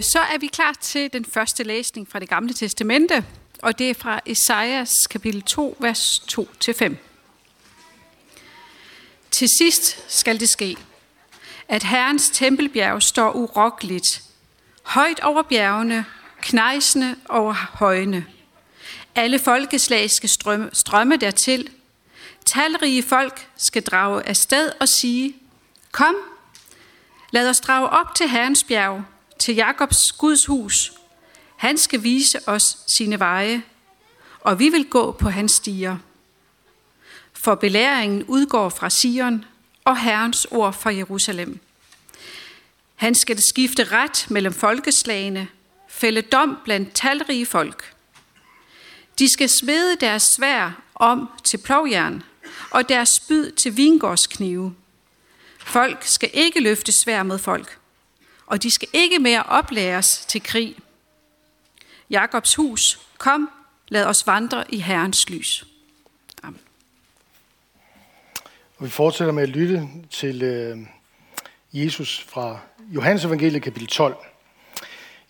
Så er vi klar til den første læsning fra det gamle testamente, og det er fra Esajas kapitel 2, vers 2-5. Til sidst skal det ske, at Herrens tempelbjerg står urokkeligt, højt over bjergene, knejsende over højene. Alle folkeslag skal strømme, strømme dertil. Talrige folk skal drage afsted og sige, Kom, lad os drage op til Herrens bjerg, til Jakobs Guds hus. Han skal vise os sine veje, og vi vil gå på hans stier. For belæringen udgår fra Sion, og Herrens ord fra Jerusalem. Han skal skifte ret mellem folkeslagene, fælde dom blandt talrige folk. De skal smede deres svær om til plovjern, og deres spyd til vingårdsknive. Folk skal ikke løfte svær mod folk, og de skal ikke mere oplæres til krig. Jakobs hus, kom, lad os vandre i Herrens lys. Amen. Og vi fortsætter med at lytte til øh, Jesus fra Johannes evangeliet kapitel 12.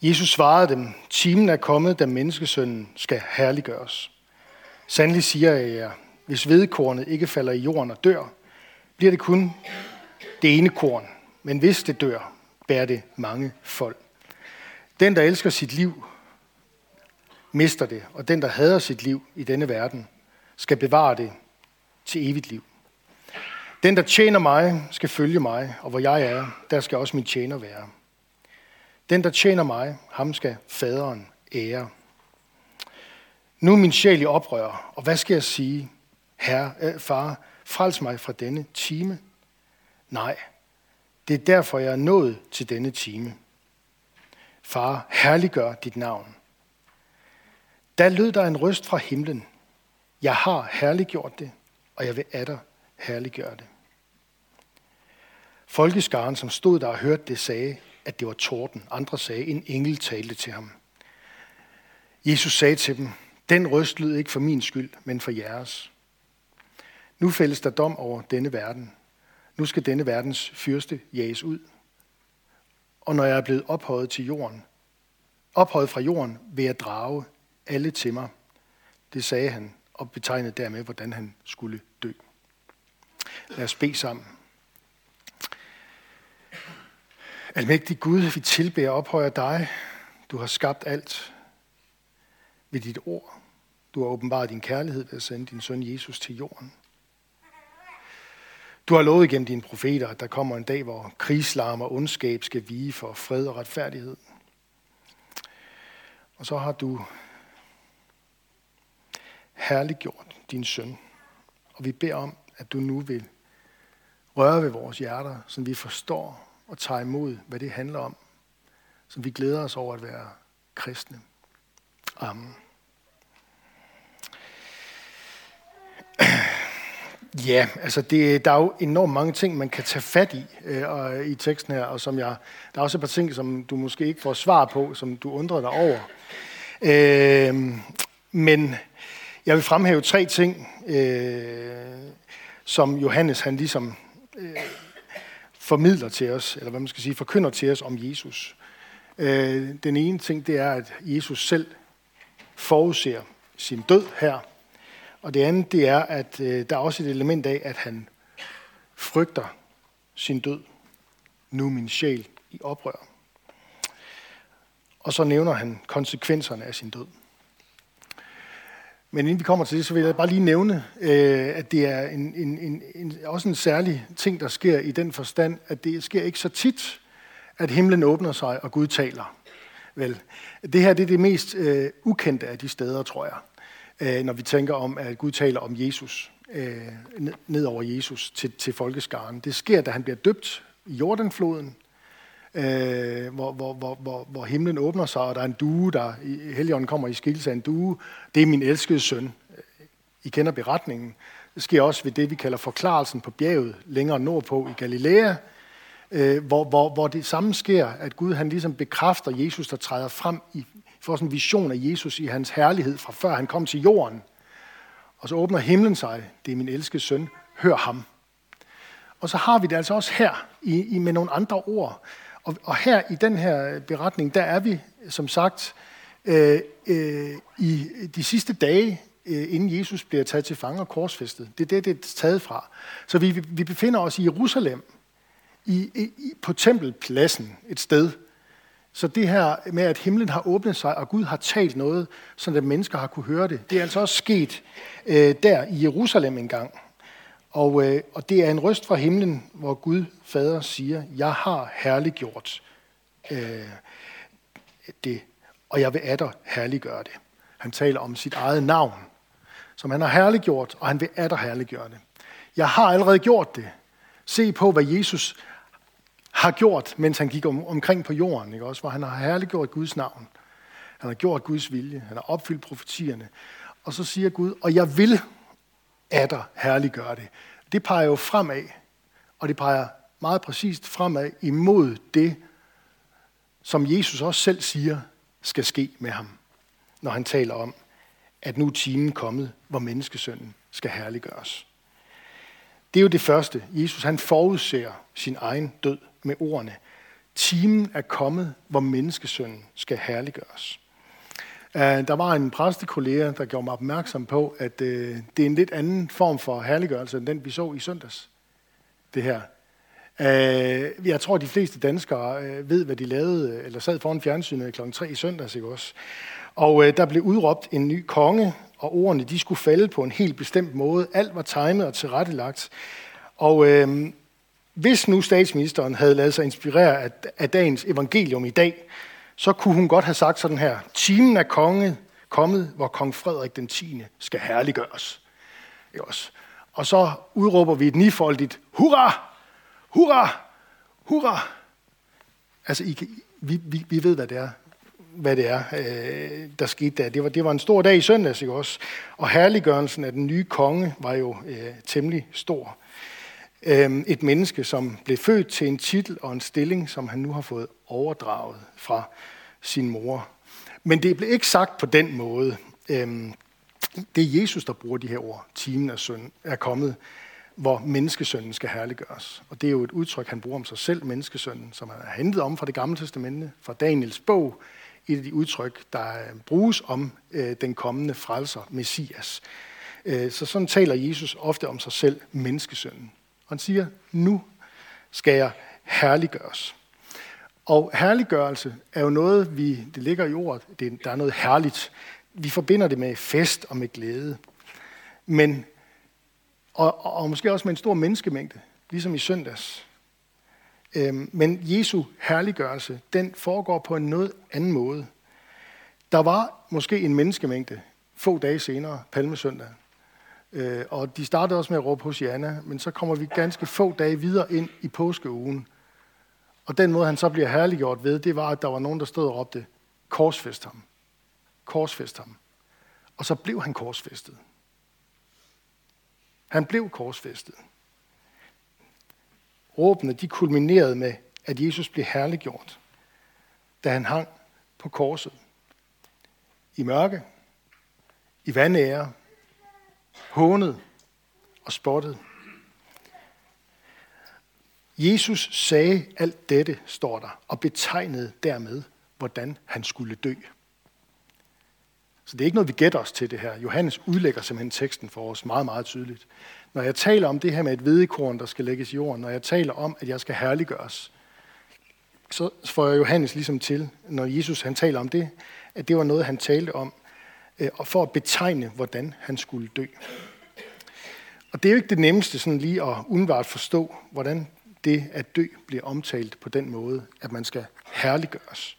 Jesus svarede dem, timen er kommet, da menneskesønnen skal herliggøres. Sandelig siger jeg jer, hvis vedkornet ikke falder i jorden og dør, bliver det kun det ene korn. Men hvis det dør, bærer det mange folk. Den, der elsker sit liv, mister det, og den, der hader sit liv i denne verden, skal bevare det til evigt liv. Den, der tjener mig, skal følge mig, og hvor jeg er, der skal også min tjener være. Den, der tjener mig, ham skal faderen ære. Nu er min sjæl i oprør, og hvad skal jeg sige? Herre, øh, far, frels mig fra denne time. Nej, det er derfor, jeg er nået til denne time. Far, herliggør dit navn. Da lød der en røst fra himlen. Jeg har herliggjort det, og jeg vil atter herliggøre det. Folkeskaren, som stod der og hørte det, sagde, at det var torden. Andre sagde, en engel talte til ham. Jesus sagde til dem, den røst lød ikke for min skyld, men for jeres. Nu fældes der dom over denne verden. Nu skal denne verdens fyrste jages ud. Og når jeg er blevet ophøjet til jorden, ophøjet fra jorden, vil jeg drage alle til mig. Det sagde han og betegnede dermed, hvordan han skulle dø. Lad os bede sammen. Almægtig Gud, vi tilbærer og ophøjer dig. Du har skabt alt ved dit ord. Du har åbenbart din kærlighed ved at sende din søn Jesus til jorden. Du har lovet igennem dine profeter, at der kommer en dag, hvor krigslarm og ondskab skal vige for fred og retfærdighed. Og så har du herliggjort din søn. Og vi beder om, at du nu vil røre ved vores hjerter, så vi forstår og tager imod, hvad det handler om. Så vi glæder os over at være kristne. Amen. Ja, altså det, der er jo enormt mange ting, man kan tage fat i øh, og, i teksten her, og som jeg, der er også et par ting, som du måske ikke får svar på, som du undrer dig over. Øh, men jeg vil fremhæve tre ting, øh, som Johannes han ligesom øh, formidler til os, eller hvad man skal sige, forkynder til os om Jesus. Øh, den ene ting, det er, at Jesus selv forudser sin død her. Og det andet, det er, at øh, der er også et element af, at han frygter sin død. Nu min sjæl i oprør. Og så nævner han konsekvenserne af sin død. Men inden vi kommer til det, så vil jeg bare lige nævne, øh, at det er en, en, en, en, også en særlig ting, der sker i den forstand, at det sker ikke så tit, at himlen åbner sig, og Gud taler. Vel, det her det er det mest øh, ukendte af de steder, tror jeg, øh, når vi tænker om, at Gud taler om Jesus, øh, ned over Jesus til, til folkeskaren. Det sker, da han bliver døbt i Jordanfloden, øh, hvor, hvor, hvor, hvor, hvor himlen åbner sig, og der er en due, der i Helligånden kommer i skikkelse af en due. Det er min elskede søn. I kender beretningen. Det sker også ved det, vi kalder forklarelsen på bjerget, længere nordpå i Galilea, øh, hvor, hvor, hvor det samme sker, at Gud han ligesom bekræfter Jesus, der træder frem i, får sådan en vision af Jesus i hans herlighed fra før han kom til jorden. Og så åbner himlen sig. Det er min elskede søn. Hør ham. Og så har vi det altså også her i, i med nogle andre ord. Og, og her i den her beretning, der er vi som sagt øh, øh, i de sidste dage, øh, inden Jesus bliver taget til fange og korsfæstet. Det er det, det er taget fra. Så vi, vi befinder os i Jerusalem, i, i, på tempelpladsen et sted. Så det her med, at himlen har åbnet sig, og Gud har talt noget, så at mennesker har kunne høre det, det er altså også sket øh, der i Jerusalem engang. Og, øh, og det er en røst fra himlen, hvor Gud fader siger, jeg har herliggjort øh, det, og jeg vil atter herliggøre det. Han taler om sit eget navn, som han har herliggjort, og han vil atter herliggøre det. Jeg har allerede gjort det. Se på, hvad Jesus har gjort, mens han gik om, omkring på jorden, ikke også? hvor han har herliggjort Guds navn. Han har gjort Guds vilje. Han har opfyldt profetierne. Og så siger Gud, og jeg vil atter herliggøre det. Det peger jo fremad, og det peger meget præcist fremad imod det, som Jesus også selv siger, skal ske med ham, når han taler om, at nu er timen kommet, hvor menneskesønnen skal herliggøres. Det er jo det første. Jesus han forudser sin egen død med ordene. Timen er kommet, hvor menneskesønnen skal herliggøres. Uh, der var en præstekollega, der gjorde mig opmærksom på, at uh, det er en lidt anden form for herliggørelse, end den vi så i søndags. Det her. Uh, jeg tror, at de fleste danskere ved, hvad de lavede, eller sad foran fjernsynet kl. 3 i søndags, ikke også? Og der blev udråbt en ny konge, og ordene de skulle falde på en helt bestemt måde. Alt var timet og tilrettelagt. Og øh, hvis nu statsministeren havde lavet sig inspirere af, af dagens evangelium i dag, så kunne hun godt have sagt sådan her, timen er konge, kommet, hvor kong Frederik den 10. skal herliggøres. Ikke også? Og så udråber vi et nifoldigt, hurra, hurra, hurra. Altså, I, vi, vi, vi ved, hvad det er, hvad det er, øh, der skete der. Det var, det var en stor dag i søndags, ikke også? Og herliggørelsen af den nye konge var jo øh, temmelig stor. Øh, et menneske, som blev født til en titel og en stilling, som han nu har fået overdraget fra sin mor. Men det blev ikke sagt på den måde. Øh, det er Jesus, der bruger de her ord. Timen er, søn, er kommet, hvor menneskesønnen skal herliggøres. Og det er jo et udtryk, han bruger om sig selv, menneskesønnen, som han har hentet om fra det gamle testamente, fra Daniels bog, et af de udtryk, der øh, bruges om øh, den kommende frelser, Messias. Øh, så sådan taler Jesus ofte om sig selv, menneskesønnen. Og han siger, nu skal jeg herliggøres. Og herliggørelse er jo noget, vi, det ligger i ordet, det, der er noget herligt. Vi forbinder det med fest og med glæde. Men, og, og måske også med en stor menneskemængde, ligesom i søndags. Øhm, men Jesu herliggørelse, den foregår på en noget anden måde. Der var måske en menneskemængde få dage senere, palmesøndag. Øh, og de startede også med at råbe Hosianna, men så kommer vi ganske få dage videre ind i påskeugen, og den måde, han så bliver herliggjort ved, det var, at der var nogen, der stod og råbte, korsfest ham. Korsfest ham. Og så blev han korsfæstet. Han blev korsfæstet. Råbene, de kulminerede med, at Jesus blev herliggjort, da han hang på korset. I mørke, i vandære, hånet og spottet. Jesus sagde alt dette, står der, og betegnede dermed, hvordan han skulle dø. Så det er ikke noget, vi gætter os til det her. Johannes udlægger simpelthen teksten for os meget, meget tydeligt. Når jeg taler om det her med et hvedekorn, der skal lægges i jorden, når jeg taler om, at jeg skal herliggøres, så får jeg Johannes ligesom til, når Jesus han taler om det, at det var noget, han talte om, øh, og for at betegne, hvordan han skulle dø. Og det er jo ikke det nemmeste sådan lige at undvært forstå, hvordan det at dø bliver omtalt på den måde, at man skal herliggøres.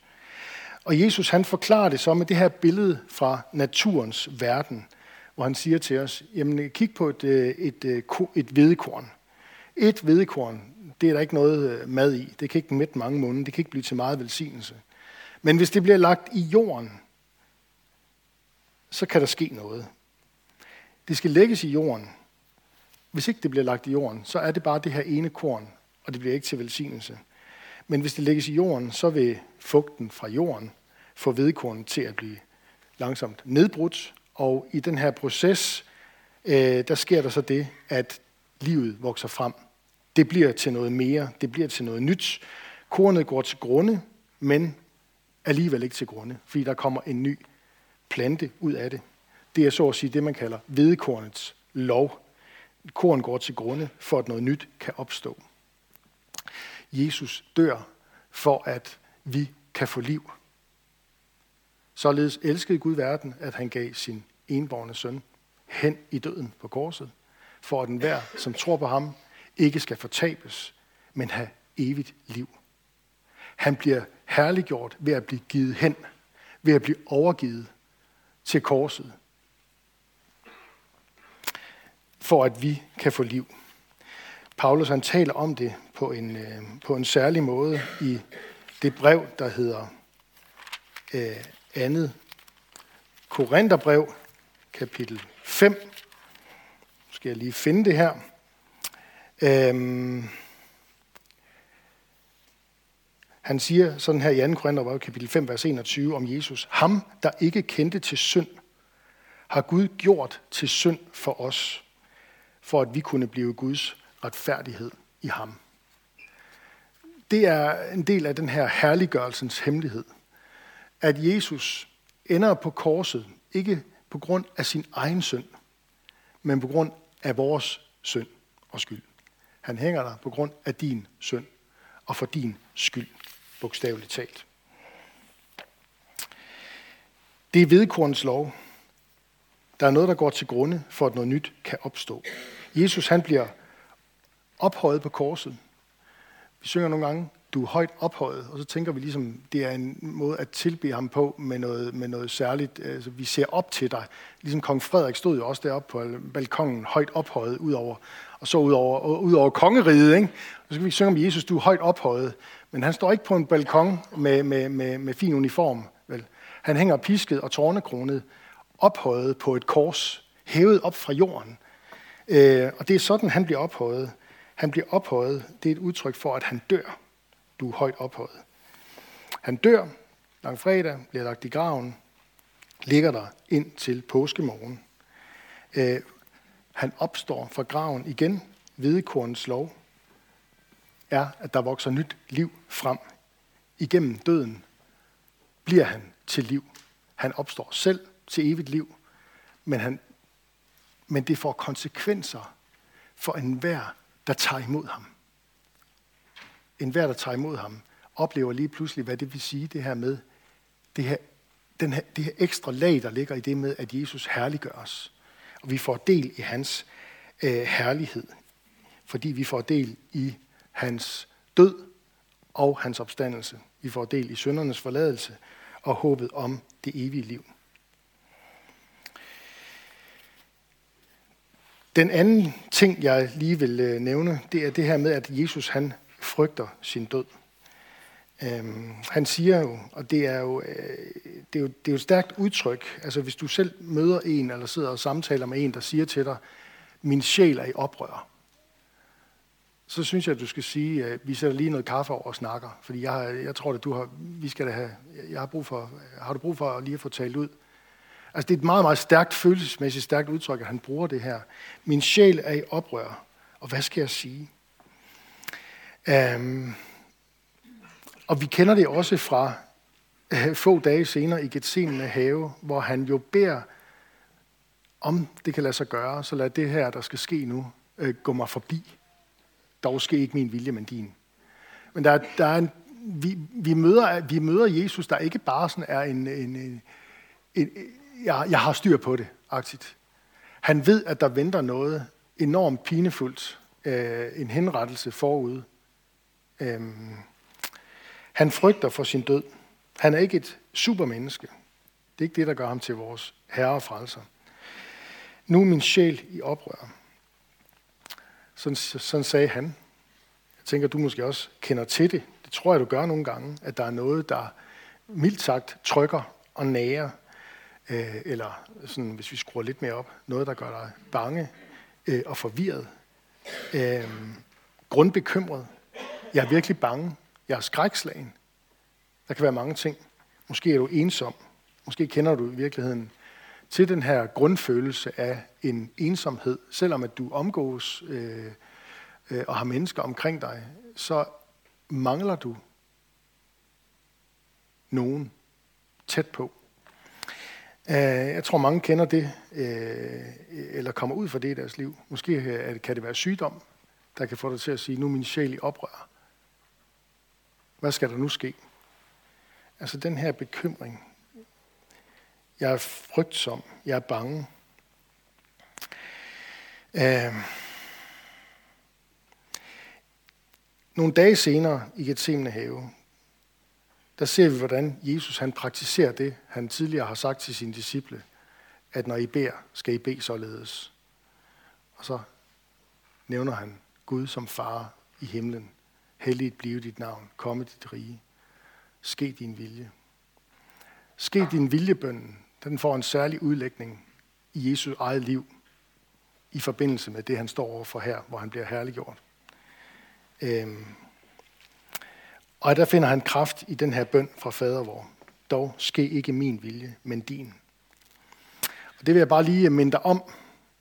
Og Jesus han forklarer det så med det her billede fra naturens verden, hvor han siger til os, jamen kig på et, øh, et, øh, et, et hvedekorn. Et hvedekorn, det er der ikke noget øh, mad i. Det kan ikke mætte mange munde. Det kan ikke blive til meget velsignelse. Men hvis det bliver lagt i jorden, så kan der ske noget. Det skal lægges i jorden. Hvis ikke det bliver lagt i jorden, så er det bare det her ene korn, og det bliver ikke til velsignelse. Men hvis det lægges i jorden, så vil fugten fra jorden få vedkornet til at blive langsomt nedbrudt, og i den her proces, øh, der sker der så det, at livet vokser frem. Det bliver til noget mere, det bliver til noget nyt. Kornet går til grunde, men alligevel ikke til grunde, fordi der kommer en ny plante ud af det. Det er så at sige det, man kalder vedkornets lov. Korn går til grunde, for at noget nyt kan opstå. Jesus dør, for at vi kan få liv. Således elskede Gud verden, at han gav sin enborne søn hen i døden på korset, for at enhver, som tror på ham, ikke skal fortabes, men have evigt liv. Han bliver herliggjort ved at blive givet hen, ved at blive overgivet til korset, for at vi kan få liv. Paulus han taler om det på en, øh, på en særlig måde i det brev, der hedder øh, andet Korintherbrev, kapitel 5. Nu skal jeg lige finde det her. Øhm, han siger sådan her i 2. Korintherbrev, kapitel 5, vers 21 om Jesus. Ham, der ikke kendte til synd, har Gud gjort til synd for os, for at vi kunne blive Guds retfærdighed i ham. Det er en del af den her herliggørelsens hemmelighed, at Jesus ender på korset, ikke på grund af sin egen synd, men på grund af vores synd og skyld. Han hænger der på grund af din synd og for din skyld, bogstaveligt talt. Det er vedkornens lov. Der er noget, der går til grunde, for at noget nyt kan opstå. Jesus han bliver ophøjet på korset. Vi synger nogle gange, du er højt ophøjet, og så tænker vi ligesom, det er en måde at tilbe ham på med noget, med noget særligt. Altså, vi ser op til dig. Ligesom kong Frederik stod jo også deroppe på balkongen, højt ophøjet ud over, og så ud over, ud over kongeriget. Ikke? Og så kan vi synge om Jesus, du er højt ophøjet. Men han står ikke på en balkon med, med, med, med fin uniform. Vel? Han hænger pisket og tårnekronet ophøjet på et kors, hævet op fra jorden. Øh, og det er sådan, han bliver ophøjet. Han bliver ophøjet, det er et udtryk for, at han dør. Du er højt ophøjet. Han dør, langfredag, bliver lagt i graven, ligger der ind til påskemorgen. Øh, han opstår fra graven igen. Hvedekornens lov er, at der vokser nyt liv frem. Igennem døden bliver han til liv. Han opstår selv til evigt liv, men, han, men det får konsekvenser for enhver, der tager imod ham. En hver, der tager imod ham, oplever lige pludselig, hvad det vil sige, det her med, det her, den her, det her ekstra lag, der ligger i det med, at Jesus herliggør os. Og vi får del i hans øh, herlighed, fordi vi får del i hans død og hans opstandelse. Vi får del i syndernes forladelse og håbet om det evige liv. Den anden ting, jeg lige vil øh, nævne, det er det her med, at Jesus han frygter sin død. Øhm, han siger jo, og det er jo, øh, det, er jo, det er jo et stærkt udtryk, altså hvis du selv møder en, eller sidder og samtaler med en, der siger til dig, min sjæl er i oprør, så synes jeg, at du skal sige, at vi sætter lige noget kaffe over og snakker, fordi jeg, jeg tror, at du har, vi skal da have, jeg har, brug for, har du brug for lige at få talt ud? Altså det er et meget, meget stærkt, følelsesmæssigt stærkt udtryk, at han bruger det her. Min sjæl er i oprør, og hvad skal jeg sige? Um, og vi kender det også fra uh, få dage senere i Gethsemane have, hvor han jo beder, om det kan lade sig gøre, så lad det her, der skal ske nu, uh, gå mig forbi. Dog sker ikke min vilje, men din. Men der, der er en, vi, vi, møder, vi møder Jesus, der ikke bare sådan er en, en, en, en jeg, jeg har styr på det, agtigt. Han ved, at der venter noget enormt pinefuldt, øh, en henrettelse forud. Øhm, han frygter for sin død. Han er ikke et supermenneske. Det er ikke det, der gør ham til vores herre og frelser. Nu er min sjæl i oprør. Sådan, sådan sagde han. Jeg tænker, du måske også kender til det. Det tror jeg, du gør nogle gange, at der er noget, der mildt sagt trykker og nærer øh, eller sådan, hvis vi skruer lidt mere op, noget, der gør dig bange øh, og forvirret, øh, grundbekymret. Jeg er virkelig bange. Jeg er skrækslagen. Der kan være mange ting. Måske er du ensom. Måske kender du i virkeligheden til den her grundfølelse af en ensomhed. Selvom at du omgås øh, øh, og har mennesker omkring dig, så mangler du nogen tæt på. Øh, jeg tror, mange kender det, øh, eller kommer ud fra det i deres liv. Måske øh, kan det være sygdom, der kan få dig til at sige, nu er min sjæl i oprør. Hvad skal der nu ske? Altså den her bekymring. Jeg er frygtsom. Jeg er bange. Øh, nogle dage senere i Gethsemane have, der ser vi, hvordan Jesus han praktiserer det, han tidligere har sagt til sine disciple, at når I beder, skal I bede således. Og så nævner han Gud som far i himlen. Helligt blive dit navn. Komme dit rige. Ske din vilje. Ske din viljebønden, Den får en særlig udlægning i Jesu eget liv i forbindelse med det, han står overfor her, hvor han bliver herliggjort. Øhm. Og der finder han kraft i den her bøn fra fader vor. Dog ske ikke min vilje, men din. Og det vil jeg bare lige minde dig om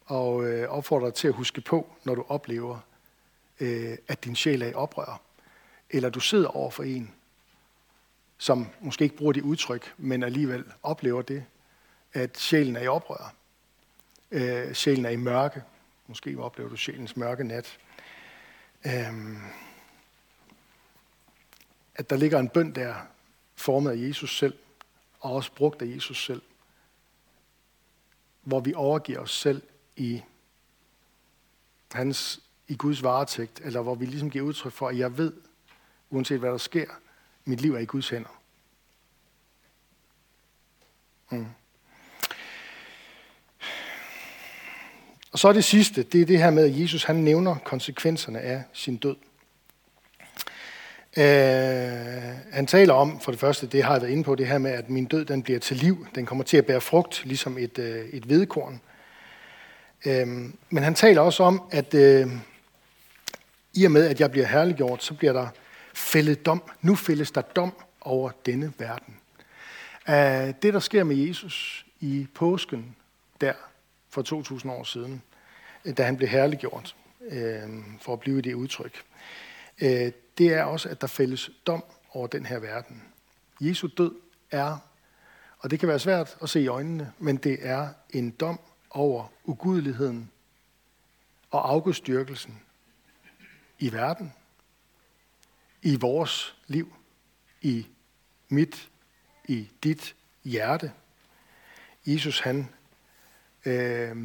og øh, opfordre dig til at huske på, når du oplever, øh, at din sjæl er i oprør. Eller du sidder over for en, som måske ikke bruger det udtryk, men alligevel oplever det, at sjælen er i oprør. Øh, sjælen er i mørke. Måske oplever du sjælens mørke nat. Øh, at der ligger en bøn der, formet af Jesus selv, og også brugt af Jesus selv, hvor vi overgiver os selv i hans i Guds varetægt, eller hvor vi ligesom giver udtryk for, at jeg ved, uanset hvad der sker, mit liv er i Guds hænder. Mm. Og så er det sidste, det er det her med, at Jesus han nævner konsekvenserne af sin død. Uh, han taler om, for det første, det har jeg været inde på, det her med, at min død den bliver til liv. Den kommer til at bære frugt, ligesom et, uh, et vedkorn. Uh, øh, men han taler også om, at uh, i og med, at jeg bliver herliggjort, så bliver der fældet dom. Nu fældes der dom over denne verden. Øh, det, der sker med Jesus i påsken der for 2000 år siden, øh, da han blev herliggjort, øh, for at blive det udtryk, det er også, at der fældes dom over den her verden. Jesu død er, og det kan være svært at se i øjnene, men det er en dom over ugudeligheden og afgudstyrkelsen i verden, i vores liv, i mit, i dit hjerte. Jesus han, øh,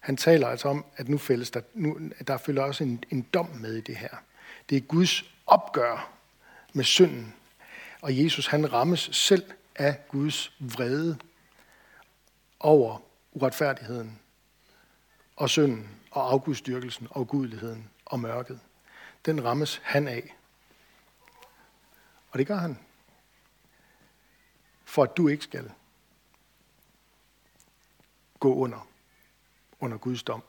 han taler altså om, at nu fælles der, nu, der følger også en, en dom med i det her. Det er Guds opgør med synden. Og Jesus han rammes selv af Guds vrede over uretfærdigheden og synden og afgudstyrkelsen og gudeligheden og mørket. Den rammes han af. Og det gør han. For at du ikke skal gå under, under Guds dom.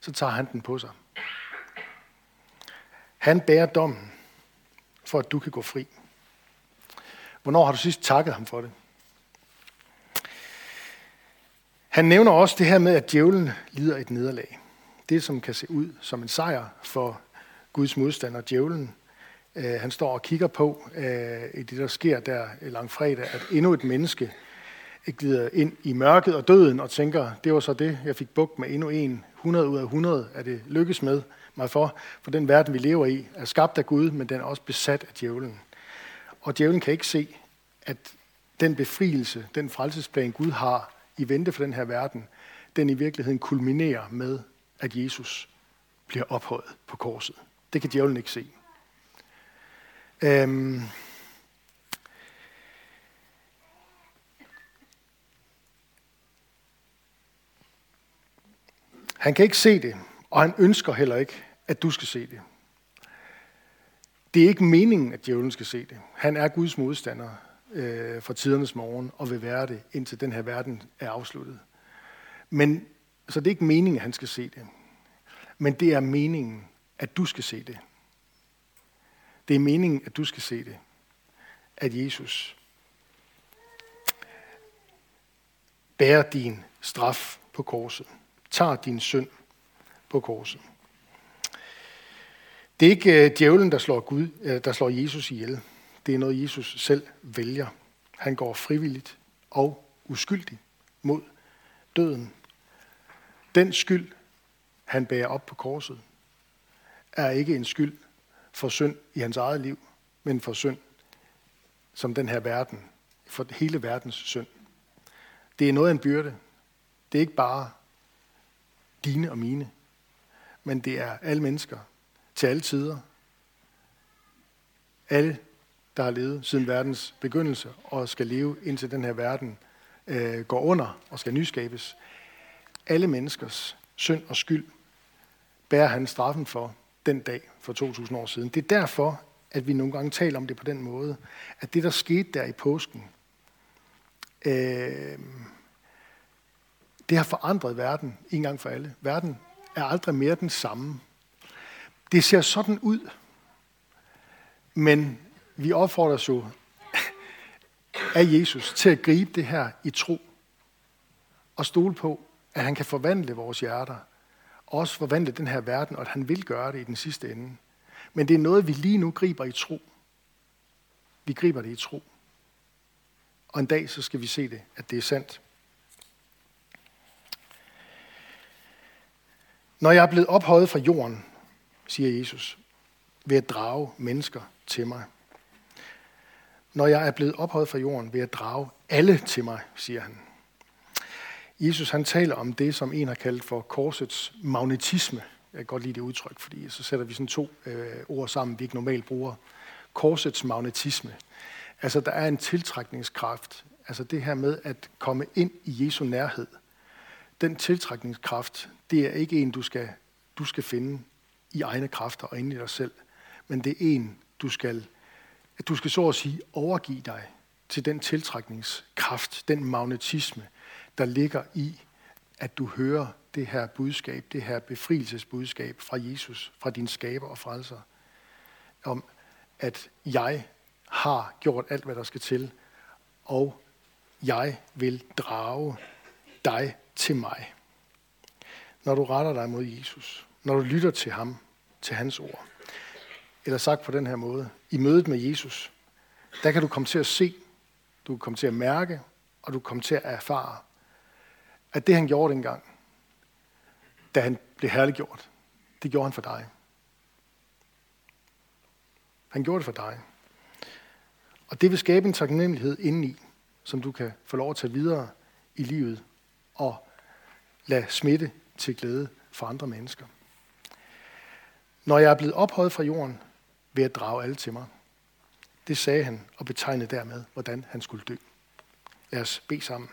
Så tager han den på sig. Han bærer dommen, for at du kan gå fri. Hvornår har du sidst takket ham for det? Han nævner også det her med, at djævlen lider et nederlag. Det, som kan se ud som en sejr for Guds modstander, djævlen. Øh, han står og kigger på øh, i det, der sker der langfredag, at endnu et menneske glider ind i mørket og døden og tænker, det var så det, jeg fik bugt med endnu en. 100 ud af 100 er det lykkes med mig for, for den verden, vi lever i, er skabt af Gud, men den er også besat af djævlen. Og djævlen kan ikke se, at den befrielse, den frelsesplan, Gud har i vente for den her verden, den i virkeligheden kulminerer med, at Jesus bliver ophøjet på korset. Det kan djævlen ikke se. Øhm Han kan ikke se det, og han ønsker heller ikke, at du skal se det. Det er ikke meningen, at djævlen skal se det. Han er Guds modstander øh, for tidernes morgen, og vil være det, indtil den her verden er afsluttet. Men, så det er ikke meningen, at han skal se det. Men det er meningen, at du skal se det. Det er meningen, at du skal se det. At Jesus bærer din straf på korset. Tager din synd på korset. Det er ikke øh, djævlen, der slår, Gud, øh, der slår Jesus ihjel. det er noget, Jesus selv vælger. Han går frivilligt og uskyldigt mod døden. Den skyld, han bærer op på korset, er ikke en skyld for synd i hans eget liv, men for synd som den her verden, for hele verdens synd. Det er noget af en byrde. Det er ikke bare dine og mine, men det er alle mennesker til alle tider. Alle, der har levet siden verdens begyndelse og skal leve indtil den her verden øh, går under og skal nyskabes. Alle menneskers synd og skyld bærer han straffen for den dag for 2000 år siden. Det er derfor, at vi nogle gange taler om det på den måde, at det, der skete der i påsken, øh, det har forandret verden en gang for alle. Verden er aldrig mere den samme. Det ser sådan ud, men vi opfordrer jo af Jesus til at gribe det her i tro og stole på, at han kan forvandle vores hjerter, også forvandle den her verden, og at han vil gøre det i den sidste ende. Men det er noget, vi lige nu griber i tro. Vi griber det i tro. Og en dag, så skal vi se det, at det er sandt. Når jeg er blevet ophøjet fra jorden, siger Jesus, ved at drage mennesker til mig. Når jeg er blevet ophøjet fra jorden, ved at drage alle til mig, siger han. Jesus han taler om det, som en har kaldt for korsets magnetisme. Jeg kan godt lide det udtryk, fordi så sætter vi sådan to øh, ord sammen, vi ikke normalt bruger. Korsets magnetisme. Altså, der er en tiltrækningskraft. Altså det her med at komme ind i Jesu nærhed. Den tiltrækningskraft, det er ikke en, du skal, du skal finde i egne kræfter og inde i dig selv. Men det er en, du skal, at du skal så at sige overgive dig til den tiltrækningskraft, den magnetisme, der ligger i, at du hører det her budskab, det her befrielsesbudskab fra Jesus, fra din skaber og frelser, om at jeg har gjort alt, hvad der skal til, og jeg vil drage dig til mig. Når du retter dig mod Jesus, når du lytter til ham, til hans ord, eller sagt på den her måde, i mødet med Jesus, der kan du komme til at se, du kan komme til at mærke, og du kan komme til at erfare, at det han gjorde dengang, da han blev herliggjort, det gjorde han for dig. Han gjorde det for dig. Og det vil skabe en taknemmelighed indeni, som du kan få lov at tage videre i livet og lade smitte til glæde for andre mennesker. Når jeg er blevet ophøjet fra jorden, vil jeg drage alle til mig. Det sagde han og betegnede dermed, hvordan han skulle dø. Lad os bede sammen.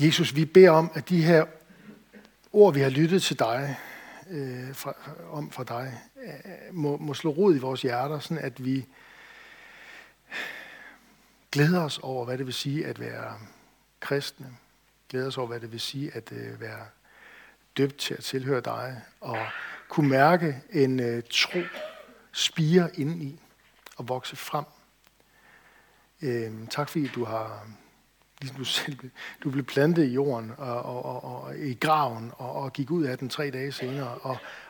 Jesus, vi beder om, at de her ord, vi har lyttet til dig, øh, fra, om fra dig, øh, må, må slå rod i vores hjerter, sådan at vi glæder os over, hvad det vil sige at være kristne. Glæder os over, hvad det vil sige at øh, være døbt til at tilhøre dig. Og kunne mærke en øh, tro spire indeni og vokse frem. Øh, tak fordi du har ligesom du selv, du blev plantet i jorden og, og, og, og i graven og, og gik ud af den tre dage senere og,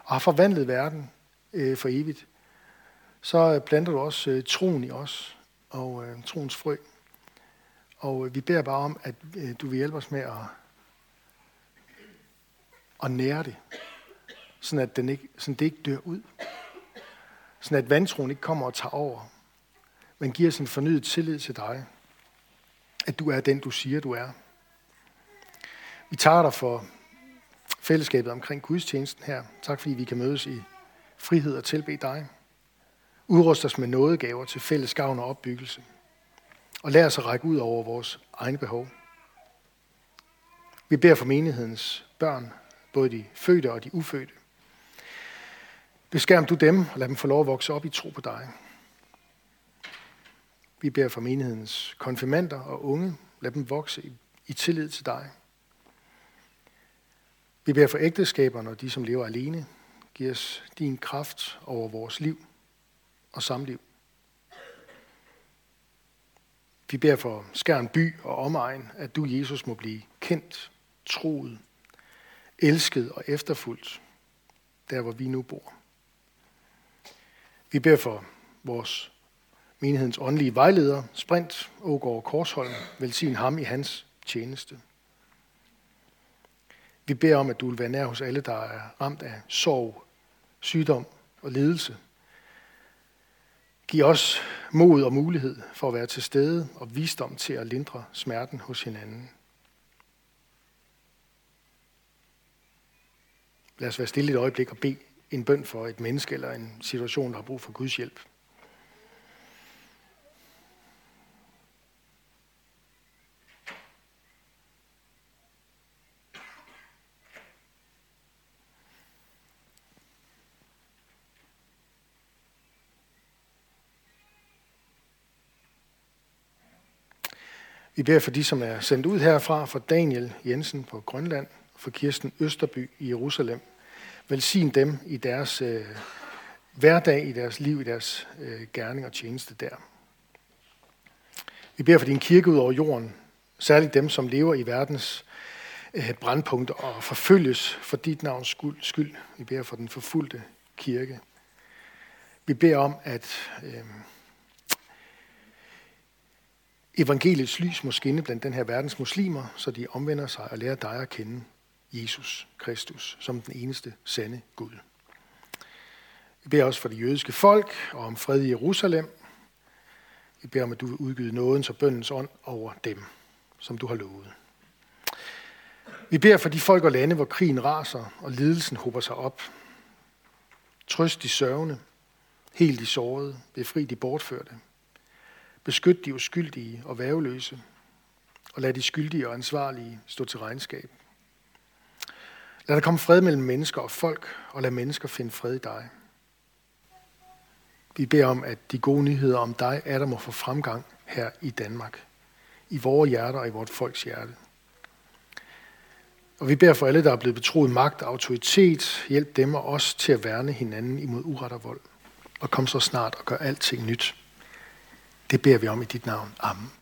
og har forvandlet verden øh, for evigt, så planter du også øh, troen i os og øh, troens frø. Og øh, vi beder bare om, at øh, du vil hjælpe os med at, at nære det, sådan at den ikke, sådan det ikke dør ud. Sådan at vantroen ikke kommer og tager over, men giver sin fornyet tillid til dig at du er den, du siger, du er. Vi tager dig for fællesskabet omkring gudstjenesten her. Tak fordi vi kan mødes i frihed og tilbe dig. Udrust os med nådegaver til fælles gavn og opbyggelse. Og lad os at række ud over vores egne behov. Vi beder for menighedens børn, både de fødte og de ufødte. Beskærm du dem og lad dem få lov at vokse op i tro på dig. Vi beder for menighedens konfirmander og unge. Lad dem vokse i, i tillid til dig. Vi beder for ægteskaberne og de, som lever alene. Giv os din kraft over vores liv og samliv. Vi beder for Skærn by og omegn, at du, Jesus, må blive kendt, troet, elsket og efterfulgt, der hvor vi nu bor. Vi beder for vores menighedens åndelige vejleder, Sprint Ågaard Korsholm, velsign ham i hans tjeneste. Vi beder om, at du vil være nær hos alle, der er ramt af sorg, sygdom og lidelse. Giv os mod og mulighed for at være til stede og visdom til at lindre smerten hos hinanden. Lad os være stille et øjeblik og bede en bøn for et menneske eller en situation, der har brug for Guds hjælp. Vi beder for de, som er sendt ud herfra, for Daniel Jensen på Grønland, for Kirsten Østerby i Jerusalem. Velsign dem i deres øh, hverdag, i deres liv, i deres øh, gerning og tjeneste der. Vi beder for din kirke ud over jorden, særligt dem, som lever i verdens øh, brandpunkter og forfølges for dit navns skyld. Vi beder for den forfulgte kirke. Vi beder om, at øh, evangeliets lys må skinne blandt den her verdens muslimer, så de omvender sig og lærer dig at kende Jesus Kristus som den eneste sande Gud. Vi beder også for det jødiske folk og om fred i Jerusalem. Vi beder om, at du vil udgyde nådens og bøndens ånd over dem, som du har lovet. Vi beder for de folk og lande, hvor krigen raser og lidelsen hober sig op. Trøst de sørgende, helt de sårede, befri de bortførte. Beskyt de uskyldige og værveløse, og lad de skyldige og ansvarlige stå til regnskab. Lad der komme fred mellem mennesker og folk, og lad mennesker finde fred i dig. Vi beder om, at de gode nyheder om dig er der må få fremgang her i Danmark, i vores hjerter og i vort folks hjerte. Og vi beder for alle, der er blevet betroet magt og autoritet, hjælp dem og os til at værne hinanden imod uret og vold, og kom så snart og gør alting nyt. Det beder vi om i dit navn. Amen.